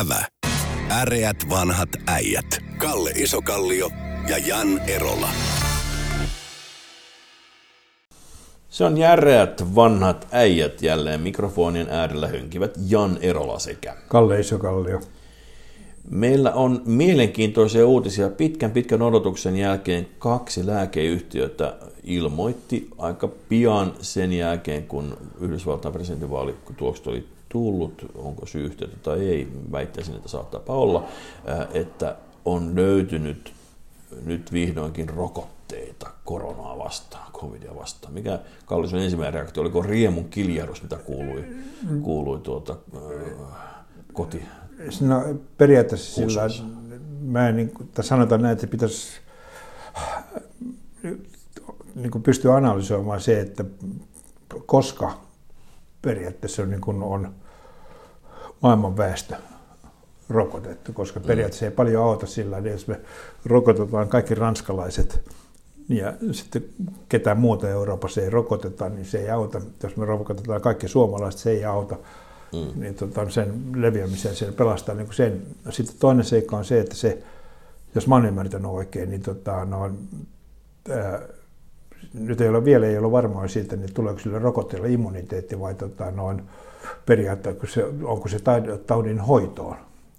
Ävä. Äreät vanhat äijät. Kalle Isokallio ja Jan Erola. Se on järeät vanhat äijät jälleen mikrofonien äärellä hönkivät Jan Erola sekä. Kalle Isokallio. Meillä on mielenkiintoisia uutisia. Pitkän pitkän odotuksen jälkeen kaksi lääkeyhtiötä ilmoitti aika pian sen jälkeen, kun Yhdysvaltain presidentinvaalitulokset oli tullut, onko syy yhteyttä tai ei, väittäisin, että saattaapa olla, että on löytynyt nyt vihdoinkin rokotteita koronaa vastaan, covidia vastaan. Mikä Kalli sun ensimmäinen reaktio, oliko riemun kiljarus, mitä kuului, kuului tuota, koti? No, periaatteessa sillä, mä en, niin, sanotaan näin, että pitäisi niin kuin pystyä analysoimaan se, että koska periaatteessa on, niin kuin on maailman väestö rokotettu, koska mm. periaatteessa ei paljon auta sillä, että jos me rokotetaan kaikki ranskalaiset ja sitten ketään muuta Euroopassa ei rokoteta, niin se ei auta. Jos me rokotetaan kaikki suomalaiset, se ei auta. Mm. Niin tota, sen leviämiseen se pelastaa niin sen. Sitten toinen seikka on se, että se, jos mä oon ymmärtänyt oikein, niin tota, no, ää, nyt ei ole vielä ei ole varmaa siitä, niin tuleeko sille rokotteella immuniteetti vai tota, noin, periaatteessa, se, onko se taudin hoitoon.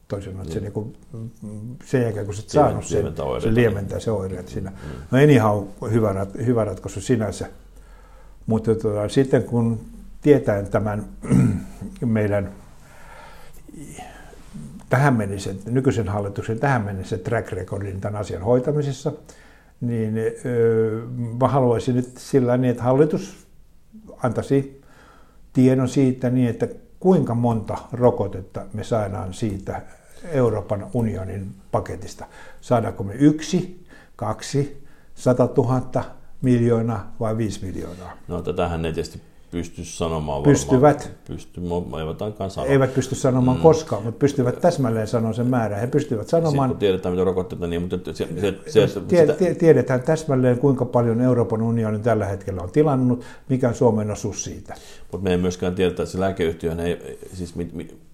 Toisin että se niin kuin, sen jälkeen, kun sä saanut sen, se lieventää se oireet siinä. Mm. No en ihan hyvä, rat, hyvä ratkaisu sinänsä, mutta tota, sitten kun tietäen tämän meidän tähän mennessä, nykyisen hallituksen tähän mennessä track recordin tämän asian hoitamisessa, niin mä haluaisin nyt sillä niin, että hallitus antaisi tiedon siitä niin, että kuinka monta rokotetta me saadaan siitä Euroopan unionin paketista. Saadaanko me yksi, kaksi, sata tuhatta miljoonaa vai viisi miljoonaa? No tätähän ei tietysti pysty sanomaan Pystyvät. Pysty, eivät ainakaan sanoa. Eivät pysty sanomaan mm. koskaan, mutta pystyvät täsmälleen sanoa sen määrän. He pystyvät sanomaan... Sitten tiedetään, mitä rokotteita, niin, mutta se, se, se, tie, sitä... Tiedetään täsmälleen, kuinka paljon Euroopan unioni tällä hetkellä on tilannut, mikä on Suomen osuus siitä. Mutta me ei myöskään tiedetä, että se lääkeyhtiö, ei, siis me,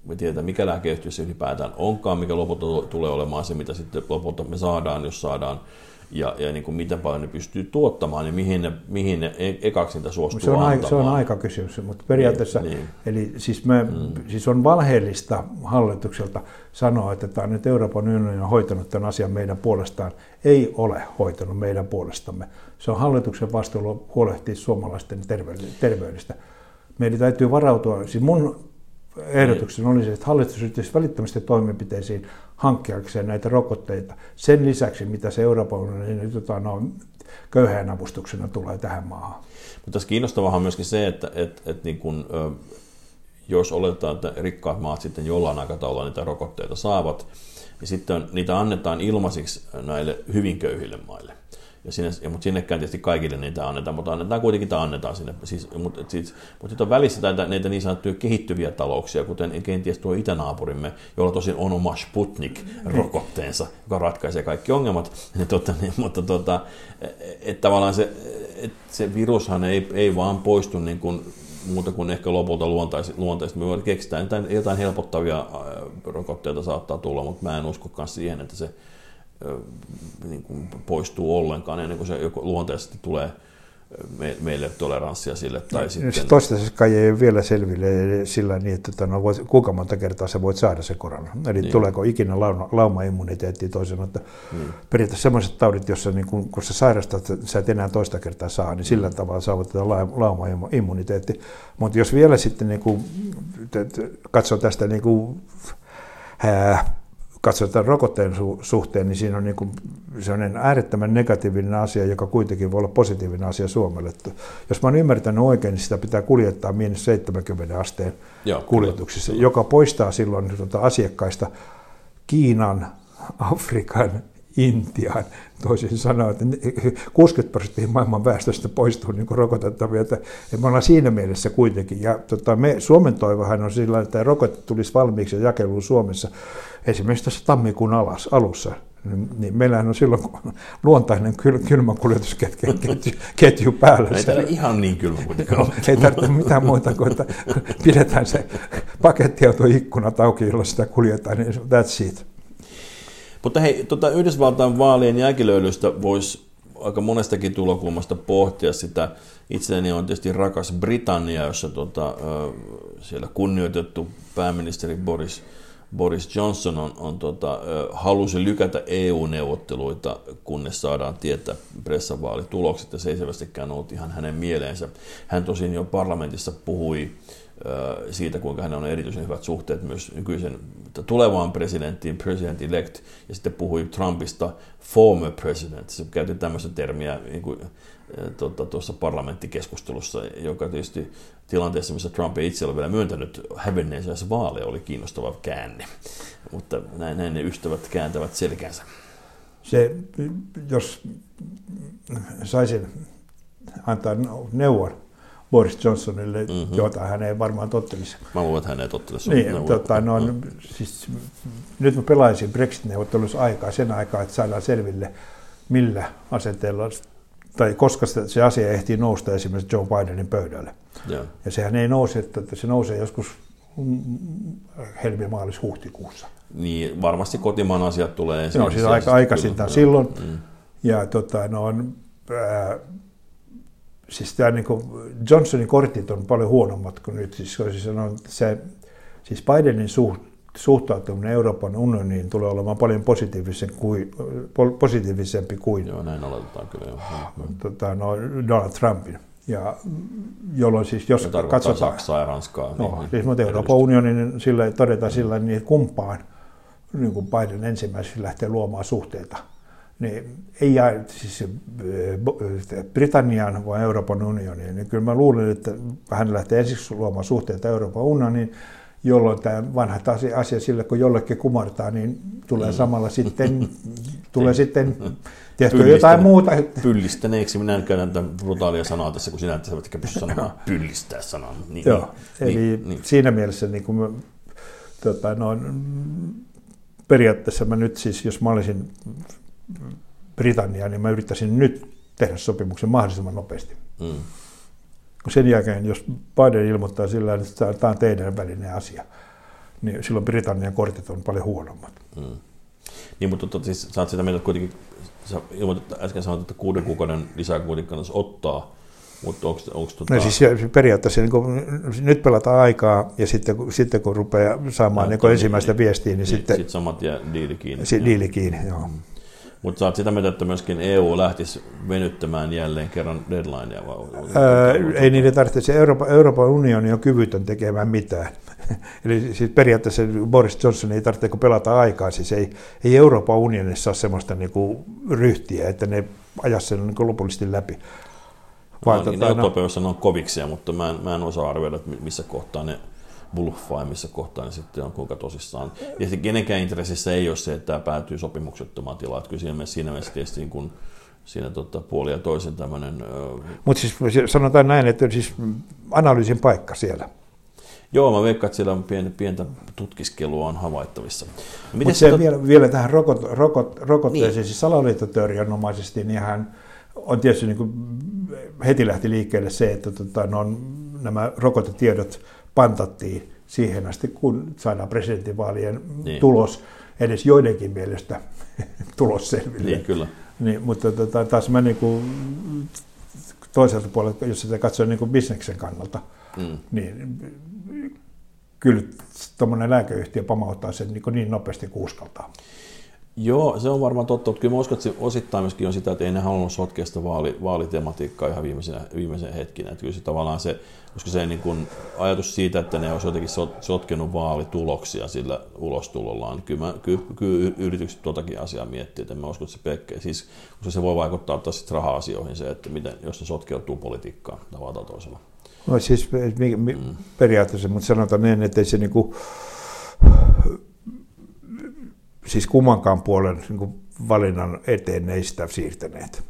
me tiedetään, mikä lääkeyhtiö se ylipäätään onkaan, mikä lopulta tulee olemaan se, mitä sitten lopulta me saadaan, jos saadaan ja, ja niin kuin miten paljon ne pystyy tuottamaan ja mihin ne, mihin ne e, ekaksi niitä suostuu se on, aika, se on aika kysymys, mutta periaatteessa, niin, niin. eli siis, me, mm. siis on valheellista hallitukselta sanoa, että tämä nyt Euroopan unioni on hoitanut tämän asian meidän puolestaan. Ei ole hoitanut meidän puolestamme. Se on hallituksen vastuulla huolehtia suomalaisten terveydestä. Meidän täytyy varautua, siis mun ehdotuksen olisi, että hallitus ryhtyisi välittömästi toimenpiteisiin hankkiakseen näitä rokotteita sen lisäksi, mitä se Euroopan unionin tota, no, köyhään avustuksena tulee tähän maahan. Mutta tässä kiinnostavaa on myöskin se, että, että, että niin kun, jos oletetaan, että rikkaat maat sitten jollain aikataululla niitä rokotteita saavat, niin sitten niitä annetaan ilmaisiksi näille hyvin köyhille maille. Ja sinne, ja, mutta sinnekään tietysti kaikille niitä annetaan, mutta annetaan kuitenkin tai annetaan sinne. Siis, mutta, siis, mutta sitten on välissä näitä, näitä niin sanottuja kehittyviä talouksia, kuten kenties tuo itänaapurimme, jolla tosin on oma Sputnik-rokotteensa, joka ratkaisee kaikki ongelmat. Niin, tota, niin, mutta tota, että tavallaan se, että se virushan ei, ei vaan poistu niin kuin muuta kuin ehkä lopulta luontaisesti. Me voidaan keksiä jotain, jotain helpottavia rokotteita saattaa tulla, mutta mä en usko myös siihen, että se niin kuin poistuu ollenkaan ennen kuin se luonteisesti tulee meille toleranssia sille. Tai no, sitten... Toistaiseksi kai ei vielä selville sillä niin, että tota, no, voit, kuinka monta kertaa sä voit saada se korona. Eli niin. tuleeko ikinä lauma, laumaimmuniteetti toisen. Että niin. Periaatteessa sellaiset taudit, jossa niin kun, kun sä sairastat, sä et enää toista kertaa saa, niin sillä mm. tavalla saavutetaan laumaimmuniteetti. Mutta jos vielä sitten niin kuin, katsoo tästä niin kuin, ää, katsotaan rokotteen su- suhteen, niin siinä on niin kuin sellainen äärettömän negatiivinen asia, joka kuitenkin voi olla positiivinen asia Suomelle. Että jos mä oon ymmärtänyt oikein, niin sitä pitää kuljettaa miinus 70 asteen Joo, kuljetuksissa, kyllä. joka poistaa silloin tuota asiakkaista Kiinan, Afrikan, Intiaan. Toisin sanoen, että 60 prosenttia maailman väestöstä poistuu niin rokotettavia. Että, me ollaan siinä mielessä kuitenkin. Ja tota, me, Suomen toivohan on sillä että rokote tulisi valmiiksi ja jakeluun Suomessa esimerkiksi tässä tammikuun alas, alussa. niin meillähän on silloin luontainen kyl, kylmäkuljetusketju päällä. Ei täällä ihan niin kylmä no, Ei tarvitse mitään muuta kuin, että pidetään se pakettiauto ikkunat auki, jolla sitä kuljetaan, niin that's it. Mutta hei, tuota Yhdysvaltain vaalien jälkilöylystä voisi aika monestakin tulokulmasta pohtia sitä. Itseäni on tietysti rakas Britannia, jossa tuota, siellä kunnioitettu pääministeri Boris Boris Johnson on, on tota, halusi lykätä EU-neuvotteluita, kunnes saadaan tietää pressavaalitulokset, ja se ei selvästikään ollut ihan hänen mieleensä. Hän tosin jo parlamentissa puhui siitä, kuinka hän on erityisen hyvät suhteet myös nykyisen tulevaan presidenttiin, president elect, ja sitten puhui Trumpista former president. Se käytti tämmöistä termiä niin kuin, tuota, tuossa parlamenttikeskustelussa, joka tietysti tilanteessa, missä Trump ei itse ole vielä myöntänyt hävenneensä vaaleja, oli kiinnostava käänne. Mutta näin, näin ne ystävät kääntävät selkänsä. Se, jos saisin antaa neuvon Boris Johnsonille, mm-hmm. jota hän ei varmaan tottelisi. Mä luulen, että hän ei tottelisi. Niin, tota, no, mm. siis, nyt mä pelaisin Brexit-neuvottelussa aikaa, sen aikaa, että saadaan selville, millä asenteella tai koska se asia ehtii nousta esimerkiksi Joe Bidenin pöydälle. Ja, ja sehän ei nouse, että se nousee joskus helmi, maalis, huhtikuussa. Niin, varmasti kotimaan asiat tulee ensin. No, siis aika aikaisintaan silloin. Mm. Ja tota, no, on, ää, siis tämä niin Johnsonin kortit on paljon huonommat kuin nyt. Siis, siis on se, siis Bidenin suht, suhtautuminen Euroopan unioniin tulee olemaan paljon positiivisen kuin, positiivisempi kuin Joo, näin oletetaan kyllä. Jo. Tota, no, Donald Trumpin. Ja jolloin siis, jos katsotaan... Saksaa ja Ranskaa. No, niin, siis, mutta Euroopan unionin sillä todetaan sillä niin, kumpaan niin kuin Biden ensimmäisenä lähtee luomaan suhteita. Niin ei jää siis Britannian vai Euroopan unioniin. Niin kyllä mä luulen, että hän lähtee ensiksi luomaan suhteita Euroopan unioniin, jolloin tämä vanha asia sille, kun jollekin kumartaa, niin tulee mm. samalla sitten, tulee sitten tehtyä jotain muuta. Pyllistäneeksi, minä en käytä tätä brutaalia sanaa tässä, kun sinä et ehkä pysty sanomaan pyllistää sanaa. Niin, Joo, niin, eli niin, siinä mielessä niin kuin mä, tota, no, periaatteessa mä nyt siis, jos mä olisin Britannia, niin mä yrittäisin nyt tehdä sopimuksen mahdollisimman nopeasti. Mm sen jälkeen, jos Biden ilmoittaa sillä että tämä on teidän välinen asia, niin silloin Britannian kortit on paljon huonommat. Mm. Niin, mutta totta, siis, sä oot sitä mieltä, että kuitenkin, sä ilmoitat, äsken sanoit, että kuuden kuukauden lisää kuitenkin ottaa, mutta onko, onko tota... no, siis periaatteessa niin kun, nyt pelataan aikaa ja sitten, sitten kun rupeaa saamaan niin ensimmäistä niin, viestiä, niin, niin sitten... Sitten samat ja diili kiinni. Si, diili kiinni, joo. Mm. Mutta sä oot sitä mieltä, että myöskin EU lähtisi venyttämään jälleen kerran deadlinea? Vai Ää, ei niiden tarvitse. Euroopan, Euroopan unioni on kyvytön tekemään mitään. Eli siis periaatteessa Boris Johnson ei tarvitse pelata aikaa. Siis ei, ei Euroopan unionissa ole sellaista niinku ryhtiä, että ne ajaa sen niinku lopullisesti läpi. Vaan no, tota, no, ne on koviksia, mutta mä en, mä en osaa arvioida, missä kohtaa ne bluffaa, missä kohtaa ne sitten on kuinka tosissaan. Ja sitten kenenkään intressissä ei ole se, että tämä päätyy sopimuksettomaan tilaan. Että kyllä siinä mielessä, siinä mielessä tietysti niin kun siinä tota, puoli ja toisen tämmöinen... Mutta siis sanotaan näin, että siis analyysin paikka siellä. Joo, mä veikkaan, että siellä on pientä, pientä tutkiskelua on havaittavissa. Mutta se tot... vielä, vielä tähän rokot, rokot, rokotteeseen, niin. siis salaliittoteorianomaisesti, niin hän on tietysti niin kuin heti lähti liikkeelle se, että tota, no, nämä rokotetiedot pantattiin siihen asti, kun saadaan presidentinvaalien niin. tulos edes joidenkin mielestä tulos selville. Niin, kyllä. Niin, mutta tota, taas mä niin kuin, toiselta puolelta, jos sitä katsoo niin kuin bisneksen kannalta, mm. niin kyllä tuommoinen lääkeyhtiö pamauttaa sen niin, niin nopeasti kuin uskaltaa. Joo, se on varmaan totta, mutta kyllä mä uskon, että osittain myöskin on sitä, että ei ne halunnut sotkea sitä vaali, vaalitematiikkaa ihan viimeisenä, viimeisen hetkinä. Että kyllä se tavallaan se, koska se niin kuin, ajatus siitä, että ne olisi jotenkin sotkenut vaalituloksia sillä ulostulollaan, niin kyllä, mä, kyllä, kyllä yritykset tuotakin asiaa miettii, että mä usko, että se pekkee. Siis, koska se voi vaikuttaa taas sitten raha-asioihin se, että miten, jos ne sotkeutuu politiikkaan tavalla tai toisella. No siis mm. periaatteessa, mutta sanotaan niin, että ei se niin kuin, siis kummankaan puolen niin kuin valinnan eteen ei sitä siirtäneet.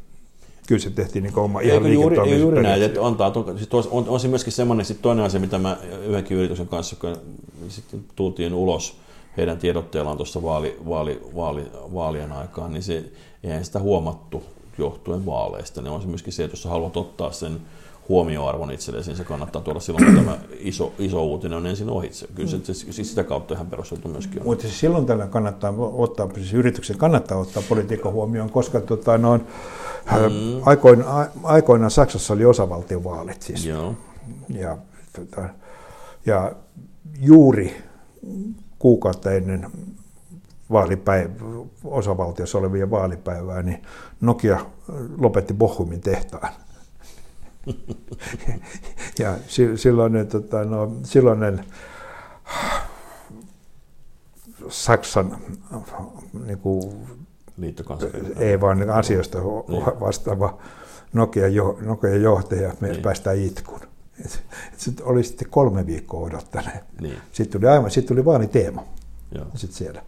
Kyllä se tehtiin niin oma ihan juuri, ei juuri näin, että antaa, siis on, on, se myöskin semmoinen sit toinen asia, mitä mä yhdenkin yrityksen kanssa, kun sitten tultiin ulos heidän tiedotteellaan tuossa vaali, vaali, vaali, vaalien aikaan, niin se, eihän sitä huomattu johtuen vaaleista. Ne on se myöskin se, että jos haluat ottaa sen huomioarvon itsellesi, niin se kannattaa tuoda silloin, kun tämä iso, iso uutinen on ensin ohitse. Kyllä se, se, siis sitä kautta ihan perusteltu myöskin on. Mutta siis silloin tällä kannattaa ottaa, siis yrityksen kannattaa ottaa politiikka huomioon, koska tota, no, mm. aikoina, aikoinaan Saksassa oli osavaltiovaalit siis. Joo. Ja, tota, ja juuri kuukautta ennen vaalipäivä, osavaltiossa olevia vaalipäivää, niin Nokia lopetti Bochumin tehtaan. ja silloinen, tota, no, silloinen Saksan niin kuin, ei vaan asioista niin. vastaava Nokia, Nokia johtaja, me niin. päästään itkun. Et, et oli sitten kolme viikkoa odottaneet. Niin. Sitten tuli aivan, sitten tuli vaaliteema. Sitten siellä.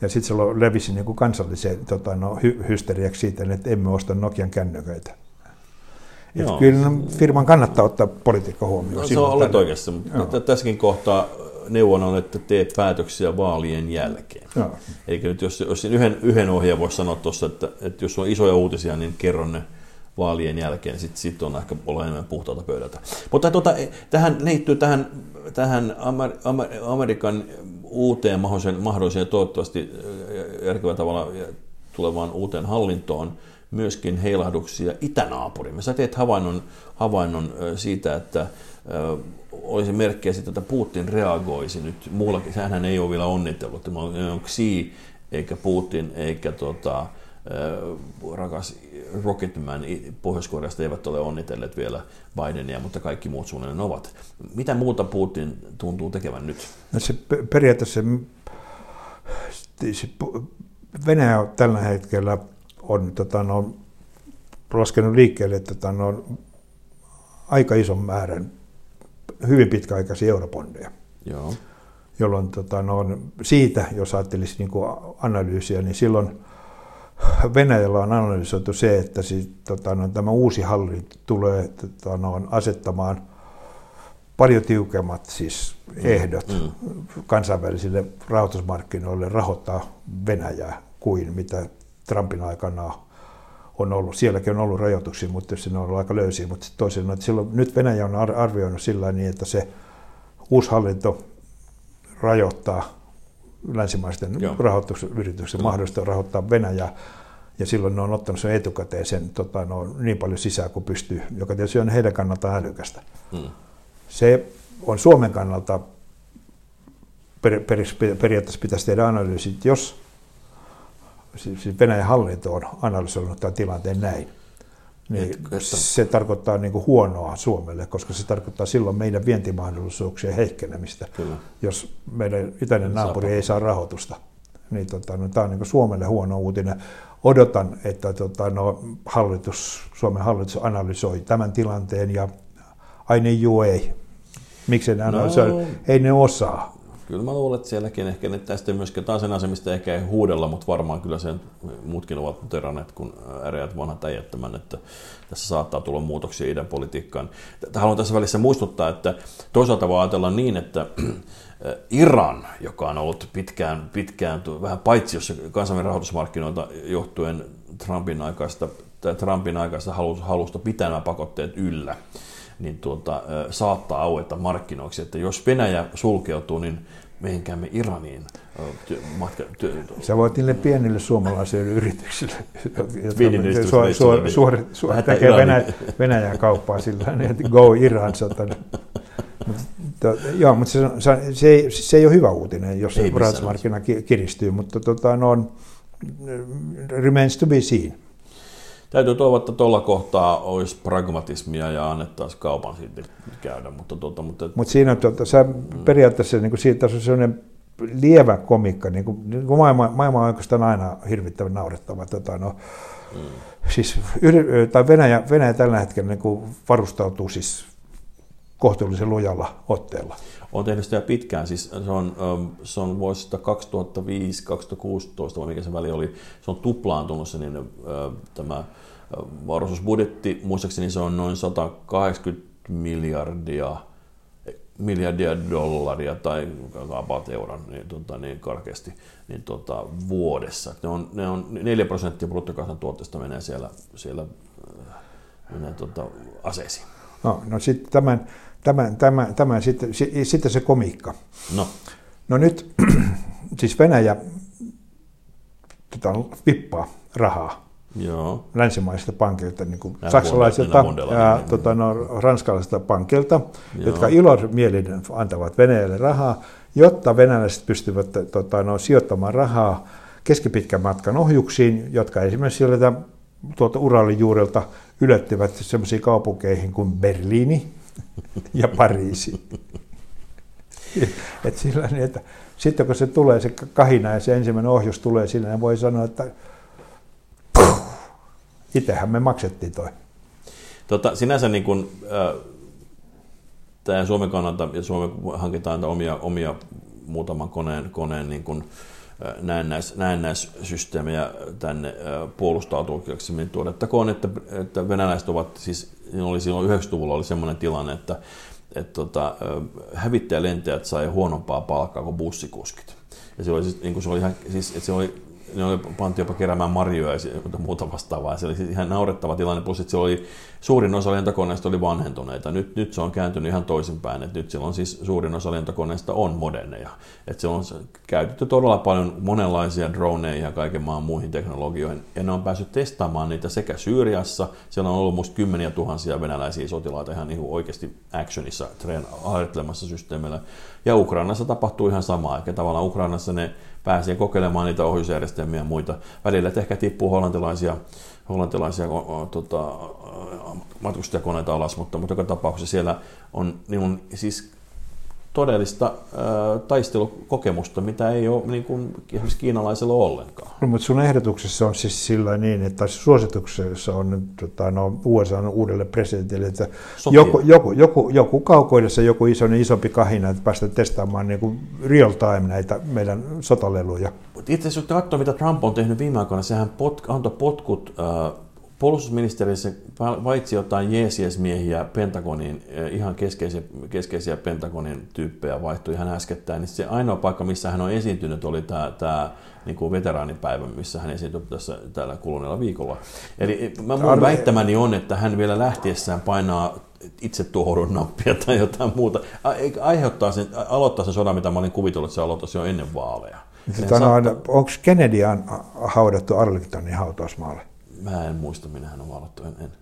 Ja sitten se levisi niin kuin kansalliseen tota, no, hy- hysteriaksi siitä, että emme osta Nokian kännyköitä. Että kyllä firman kannattaa ottaa politiikka huomioon. No, se on olet oikeassa, mutta tässäkin kohtaa neuvon on, että tee päätöksiä vaalien jälkeen. Joo. Eikä nyt, jos, jos yhden, yhden ohjeen voisi sanoa tuossa, että, että jos on isoja uutisia, niin kerron ne vaalien jälkeen, sitten sit on ehkä olla enemmän puhtaalta pöydältä. Mutta tuota, tähän liittyy tähän, tähän Amer, Amer, Amerikan uuteen mahdolliseen, mahdolliseen toivottavasti järkevällä tavalla tulevaan uuteen hallintoon myöskin heilahduksia itänaapurimme. Sä teet havainnon, havainnon siitä, että olisi merkkejä siitä, että Putin reagoisi nyt muullakin. Hän ei ole vielä onnitellut. On Xi, eikä Putin, eikä tota, rakas Rocketman Pohjois-Koreasta eivät ole onnitelleet vielä Bidenia, mutta kaikki muut suunnilleen ovat. Mitä muuta Putin tuntuu tekevän nyt? No se periaatteessa se Venäjä tällä hetkellä on tota, no, laskenut liikkeelle tota, no, aika ison määrän hyvin pitkäaikaisia eurobondeja. Joo. Jolloin tota, no, siitä, jos ajattelisi niin kuin analyysiä, niin silloin Venäjällä on analysoitu se, että siis, tota, no, tämä uusi hallinto tulee tota, no, asettamaan paljon tiukemmat siis ehdot mm. kansainvälisille rahoitusmarkkinoille rahoittaa Venäjää kuin mitä Trumpin aikana on ollut. Sielläkin on ollut rajoituksia, mutta se on ollut aika löysiä. Mutta toisin että silloin, nyt Venäjä on arvioinut sillä niin, että se uusi hallinto rajoittaa länsimaisten Joo. rahoitusyrityksen mahdollista rahoittaa Venäjää. Ja silloin ne on ottanut sen etukäteen sen tota, no, niin paljon sisään kuin pystyy, joka tietysti on heidän kannalta älykästä. Hmm. Se on Suomen kannalta per, per, periaatteessa pitäisi tehdä analyysit, jos siis, Venäjän hallinto on analysoinut tämän tilanteen näin. Niin se tarkoittaa niin huonoa Suomelle, koska se tarkoittaa silloin meidän vientimahdollisuuksien heikkenemistä, Kyllä. jos meidän itäinen naapuri ei saa rahoitusta. Niin, tota, no, tämä on niin Suomelle huono uutinen. Odotan, että tota, no, hallitus, Suomen hallitus analysoi tämän tilanteen ja aine juu ei. Miksi ne analysoi? No. Ei ne osaa kyllä mä luulen, että sielläkin ehkä ne tästä myöskään taas sen asemista ehkä ei huudella, mutta varmaan kyllä sen muutkin ovat muteranneet kuin äreät vanhat äijät tämän, että tässä saattaa tulla muutoksia idän politiikkaan. Haluan tässä välissä muistuttaa, että toisaalta voi ajatella niin, että Iran, joka on ollut pitkään, pitkään vähän paitsi jos kansainvälinen rahoitusmarkkinoilta johtuen Trumpin aikaista, Trumpin aikaista halusta pitää nämä pakotteet yllä, niin tuota, saattaa aueta markkinoiksi. Että jos Venäjä sulkeutuu, niin mehinkään Iraniin työ, matka, työ, Sä voit niille pienille suomalaisille yrityksille, jotka suor, suor, suor, tekee Venäjä, Venäjän kauppaa sillä niin, että go Iran. Satan. Mutta, joo, mutta se, se, se, ei, se ei ole hyvä uutinen, jos rahoitusmarkkina kiristyy, mutta tota, no, remains to be seen. Täytyy toivoa, että tuolla kohtaa olisi pragmatismia ja annettaisiin kaupan siitä käydä. Mutta, tuota, mutta... Mut siinä tuota, sä periaatteessa niin kuin siitä on sellainen lievä komikka, niin kuin, niin kuin maailma, maailma on oikeastaan aina hirvittävän naurettava. Tota, no, mm. siis, tai Venäjä, Venäjä tällä hetkellä niin kuin varustautuu siis kohtuullisen lujalla otteella. On tehnyt sitä pitkään, siis se on, se on vuosista 2005-2016, vai mikä se väli oli, se on tuplaantunut se niin, tämä varustusbudjetti, muistaakseni se on noin 180 miljardia miljardia dollaria tai about euron niin, tota, niin karkeasti niin, tota, vuodessa. Ne on, ne on 4 prosenttia bruttokansantuotteesta menee siellä, siellä äh, menee, tota, aseisiin. No, no sitten tämän, tämän, tämän, tämän sitten, sitten se komiikka. No. No nyt siis Venäjä tota, vippaa rahaa Joo. länsimaisilta pankilta, niin kuin saksalaisilta ja tota, no, ranskalaisilta pankilta, Joo. jotka ilomielinen antavat Venäjälle rahaa, jotta venäläiset pystyvät tota, no, sijoittamaan rahaa keskipitkän matkan ohjuksiin, jotka esimerkiksi sieltä tuolta Uralin juurelta ylettyvät sellaisiin kaupunkeihin kuin Berliini ja Pariisi. Et sillä, niin, että sitten kun se tulee se kahina ja se ensimmäinen ohjus tulee sinne, niin voi sanoa, että itsehän me maksettiin toi. Tota, sinänsä niin kun, äh, tämä Suomen kannalta, ja Suomen hankitaan omia, omia muutaman koneen, koneen niin kun, näennäis, näennäissysteemejä tänne puolustautuukijaksi, niin tuodettakoon, että, että venäläiset ovat, siis oli silloin 90-luvulla oli sellainen tilanne, että, että tota, hävittäjälentäjät sai huonompaa palkkaa kuin bussikuskit. Ja se oli, siis, niin kuin se oli ihan, siis, että se oli ne pantu jopa keräämään marjoja ja muuta vastaavaa. Se oli siis ihan naurettava tilanne, plus että oli, suurin osa lentokoneista oli vanhentuneita. Nyt, nyt se on kääntynyt ihan toisinpäin, että nyt silloin siis suurin osa lentokoneista on moderneja. Että se on käytetty todella paljon monenlaisia droneja ja kaiken maan muihin teknologioihin, ja ne on päässyt testaamaan niitä sekä Syyriassa, siellä on ollut musta kymmeniä tuhansia venäläisiä sotilaita ihan niin oikeasti actionissa treen harjoittelemassa systeemillä, ja Ukrainassa tapahtuu ihan samaa, eli tavallaan Ukrainassa ne pääsee kokeilemaan niitä ohjusjärjestelmiä ja muita. Välillä ehkä tippuu hollantilaisia, hollantilaisia tota, matkustajakoneita alas, mutta, mutta joka tapauksessa siellä on niin siis todellista äh, taistelukokemusta, mitä ei ole niin kuin, esimerkiksi kiinalaisella ollenkaan. No, mutta sun ehdotuksessa on siis sillä niin, että suosituksessa on tota, no, USA on uudelle presidentille, että joku, joku, joku, joku kaukoidessa joku iso, niin isompi kahina, että päästä testaamaan niin kuin real time näitä meidän sotaleluja. Itse asiassa kun katsoo, mitä Trump on tehnyt viime aikoina, sehän pot, antoi potkut äh, puolustusministeriössä vaitsi jotain jeesiesmiehiä Pentagoniin, eh, ihan keskeisiä, keskeisiä Pentagonin tyyppejä vaihtui ihan äskettäin, niin se ainoa paikka, missä hän on esiintynyt, oli tämä, tämä niin kuin veteraanipäivä, missä hän esiintyi tässä tällä kuluneella viikolla. Eli mä, mun väittämäni on, että hän vielä lähtiessään painaa itse tuohon nappia tai jotain muuta. Aiheuttaa sen, aloittaa sen sodan, mitä mä olin kuvitellut, että se aloittaisi jo ennen vaaleja. Onko Kennedy haudattu Arlingtonin hautausmaalle? Mä en muista, minä hän on valattu. En, en.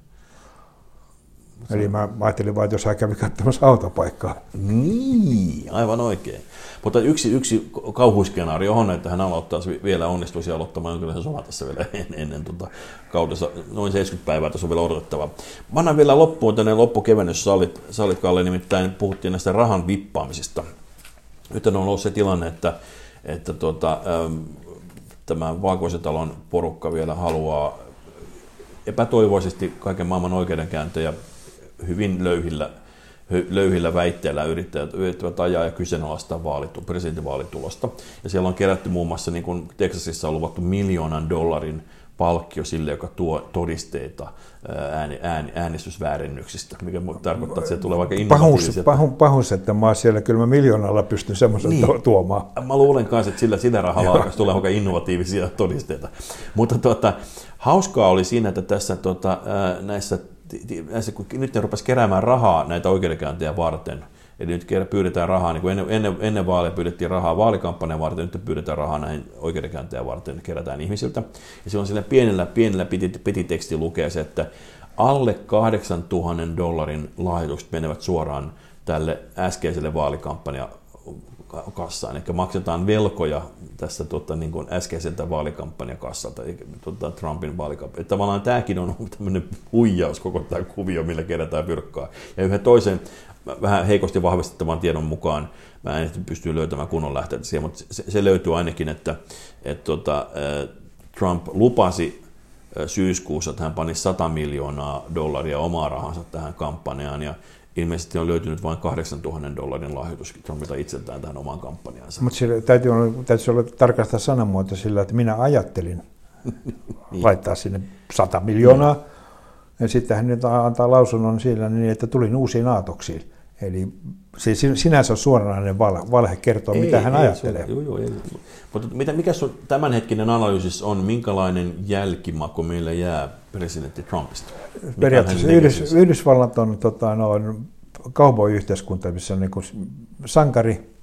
Eli mä, mä ajattelin vain, että jos hän kävi katsomassa autopaikkaa. Niin, aivan oikein. Mutta yksi, yksi kauhuiskenaario on, että hän aloittaisi vielä onnistuisi aloittamaan jonkinlaisen sodan tässä vielä ennen, ennen tuota kaudessa. Noin 70 päivää tässä on vielä odotettava. Mä annan vielä loppuun tänne loppukevennys Kalle, nimittäin puhuttiin näistä rahan vippaamisista. Nyt on ollut se tilanne, että, että tuota, tämä Valkoisen talon porukka vielä haluaa epätoivoisesti kaiken maailman oikeudenkäyntejä hyvin löyhillä, löyhillä väitteillä yrittävät, yrittävät ajaa ja kyseenalaistaa vaalitu, presidentinvaalitulosta. Ja siellä on kerätty muun muassa, niin kuin Texasissa on luvattu miljoonan dollarin palkkio sille, joka tuo todisteita ääni, ääni, äänestysväärennyksistä, mikä tarkoittaa, että se tulee vaikka innovatiivisia. Pahus, pahus, että mä siellä kyllä mä miljoonalla pystyn semmoisen niin. tuomaan. Mä luulen kanssa, että sillä, sillä rahalla tulla vaikka innovatiivisia todisteita. Mutta tuota, hauskaa oli siinä, että tässä tuota, näissä, näissä, kun nyt ne rupesi keräämään rahaa näitä oikeudenkäyntejä varten, Eli nyt pyydetään rahaa, niin kuin ennen, ennen, ennen vaaleja pyydettiin rahaa vaalikampanjan varten, nyt pyydetään rahaa näihin oikeudenkäyntejä varten, kerätään ihmisiltä. Ja silloin sillä pienellä, pienellä piti, piti teksti lukea se, että alle 8000 dollarin lahjoitukset menevät suoraan tälle äskeiselle vaalikampanjan kassaan, eli maksetaan velkoja tästä tuota, niin kuin äskeiseltä vaalikampanjakassalta, tuota, Trumpin vaalikampanja. Tavallaan tämäkin on tämmöinen huijaus koko tämä kuvio, millä kerätään virkkaa. Ja yhden toisen vähän heikosti vahvistettavan tiedon mukaan, mä en pysty löytämään kunnon lähteitä siihen, mutta se, se löytyy ainakin, että, että tuota, Trump lupasi syyskuussa, että hän pani 100 miljoonaa dollaria omaa rahansa tähän kampanjaan, ja ilmeisesti on löytynyt vain 8000 dollarin lahjoitus Trumpilta itseltään tähän omaan kampanjaansa. Mutta täytyy olla, täytyy olla tarkastaa sanamuoto sillä, että minä ajattelin niin. laittaa sinne 100 miljoonaa, ja sitten hän nyt antaa lausunnon sillä niin, että tulin uusiin aatoksiin. Eli siis sinänsä on suoranainen valhe, valhe kertoa, ei, mitä hän ei, ajattelee. Se, joo, joo, ei. Mutta mitä, mikä sun tämänhetkinen analyysis on, minkälainen jälkimaku meille jää presidentti Trumpista? Mikä Periaatteessa Yhdys, Yhdysvallat on tota, no, cowboy-yhteiskunta, missä on niin kuin sankari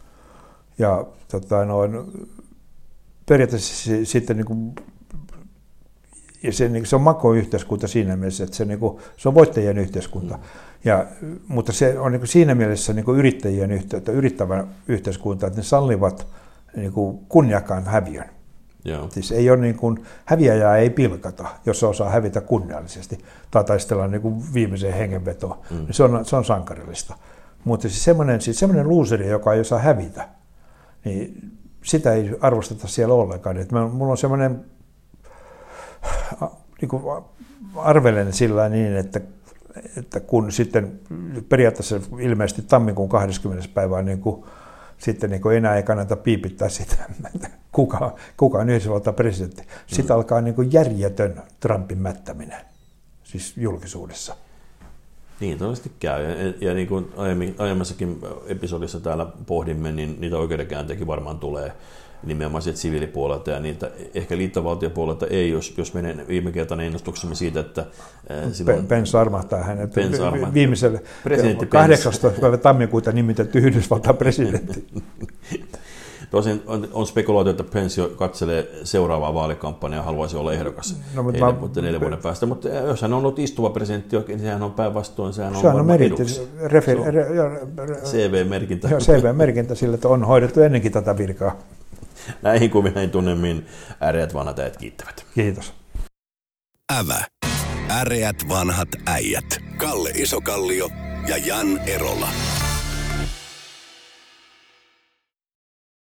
ja tota, no, periaatteessa sitten niin kuin, ja se, niin, se on makoyhteiskunta siinä mielessä, että se, niin kuin, se on voittajien yhteiskunta. Mm. Ja, mutta se on niin kuin siinä mielessä niin kuin yrittäjien yhteyttä, yrittävä yhteiskunta, että ne sallivat niin kuin kunniakkaan häviön. Joo. Siis ei ole niin kuin, häviäjää ei pilkata, jos se osaa hävitä kunniallisesti tai taistella niin kuin viimeiseen hengenvetoon. Mm. Se, on, se on sankarillista. Mutta siis semmoinen, siis semmoinen luuseri, joka ei osaa hävitä, niin sitä ei arvosteta siellä ollenkaan. Et mulla on semmoinen niin kuin arvelen sillä niin, että, että kun sitten periaatteessa ilmeisesti tammikuun 20. päivää niin kuin, sitten niin kuin enää ei kannata piipittää sitä, että kuka, kuka on Yhdysvaltain presidentti. Sitten mm. alkaa niin kuin järjetön Trumpin mättäminen, siis julkisuudessa. Niin todennäköisesti käy. Ja, ja niin kuin aiemmin, aiemmassakin episodissa täällä pohdimme, niin niitä oikeudenkäyntejäkin varmaan tulee nimenomaan sieltä siviilipuolelta ja niitä ehkä liittovaltiopuolelta ei, jos, jos menee viime kertainen ennustuksemme siitä, että silloin... Pence armahtaa hänet Pence armahtaa. viimeiselle 18. päivä tammikuuta nimitetty Yhdysvaltain presidentti. Tosin on, on spekuloitu, että Pence katselee seuraavaa vaalikampanjaa ja haluaisi olla ehdokas no, mutta, heille, mä, mutta neljän vuoden päästä. Mutta jos hän on ollut istuva presidentti, niin sehän on päinvastoin, sehän on, sehän on meritti, refer, re, re, CV-merkintä. CV-merkintä sille, että on hoidettu ennenkin tätä virkaa. Näihin kuin näin tunnemmin äreät vanhat äijät kiittävät. Kiitos. Ävä. Äreät vanhat äijät. Kalle Isokallio ja Jan Erola.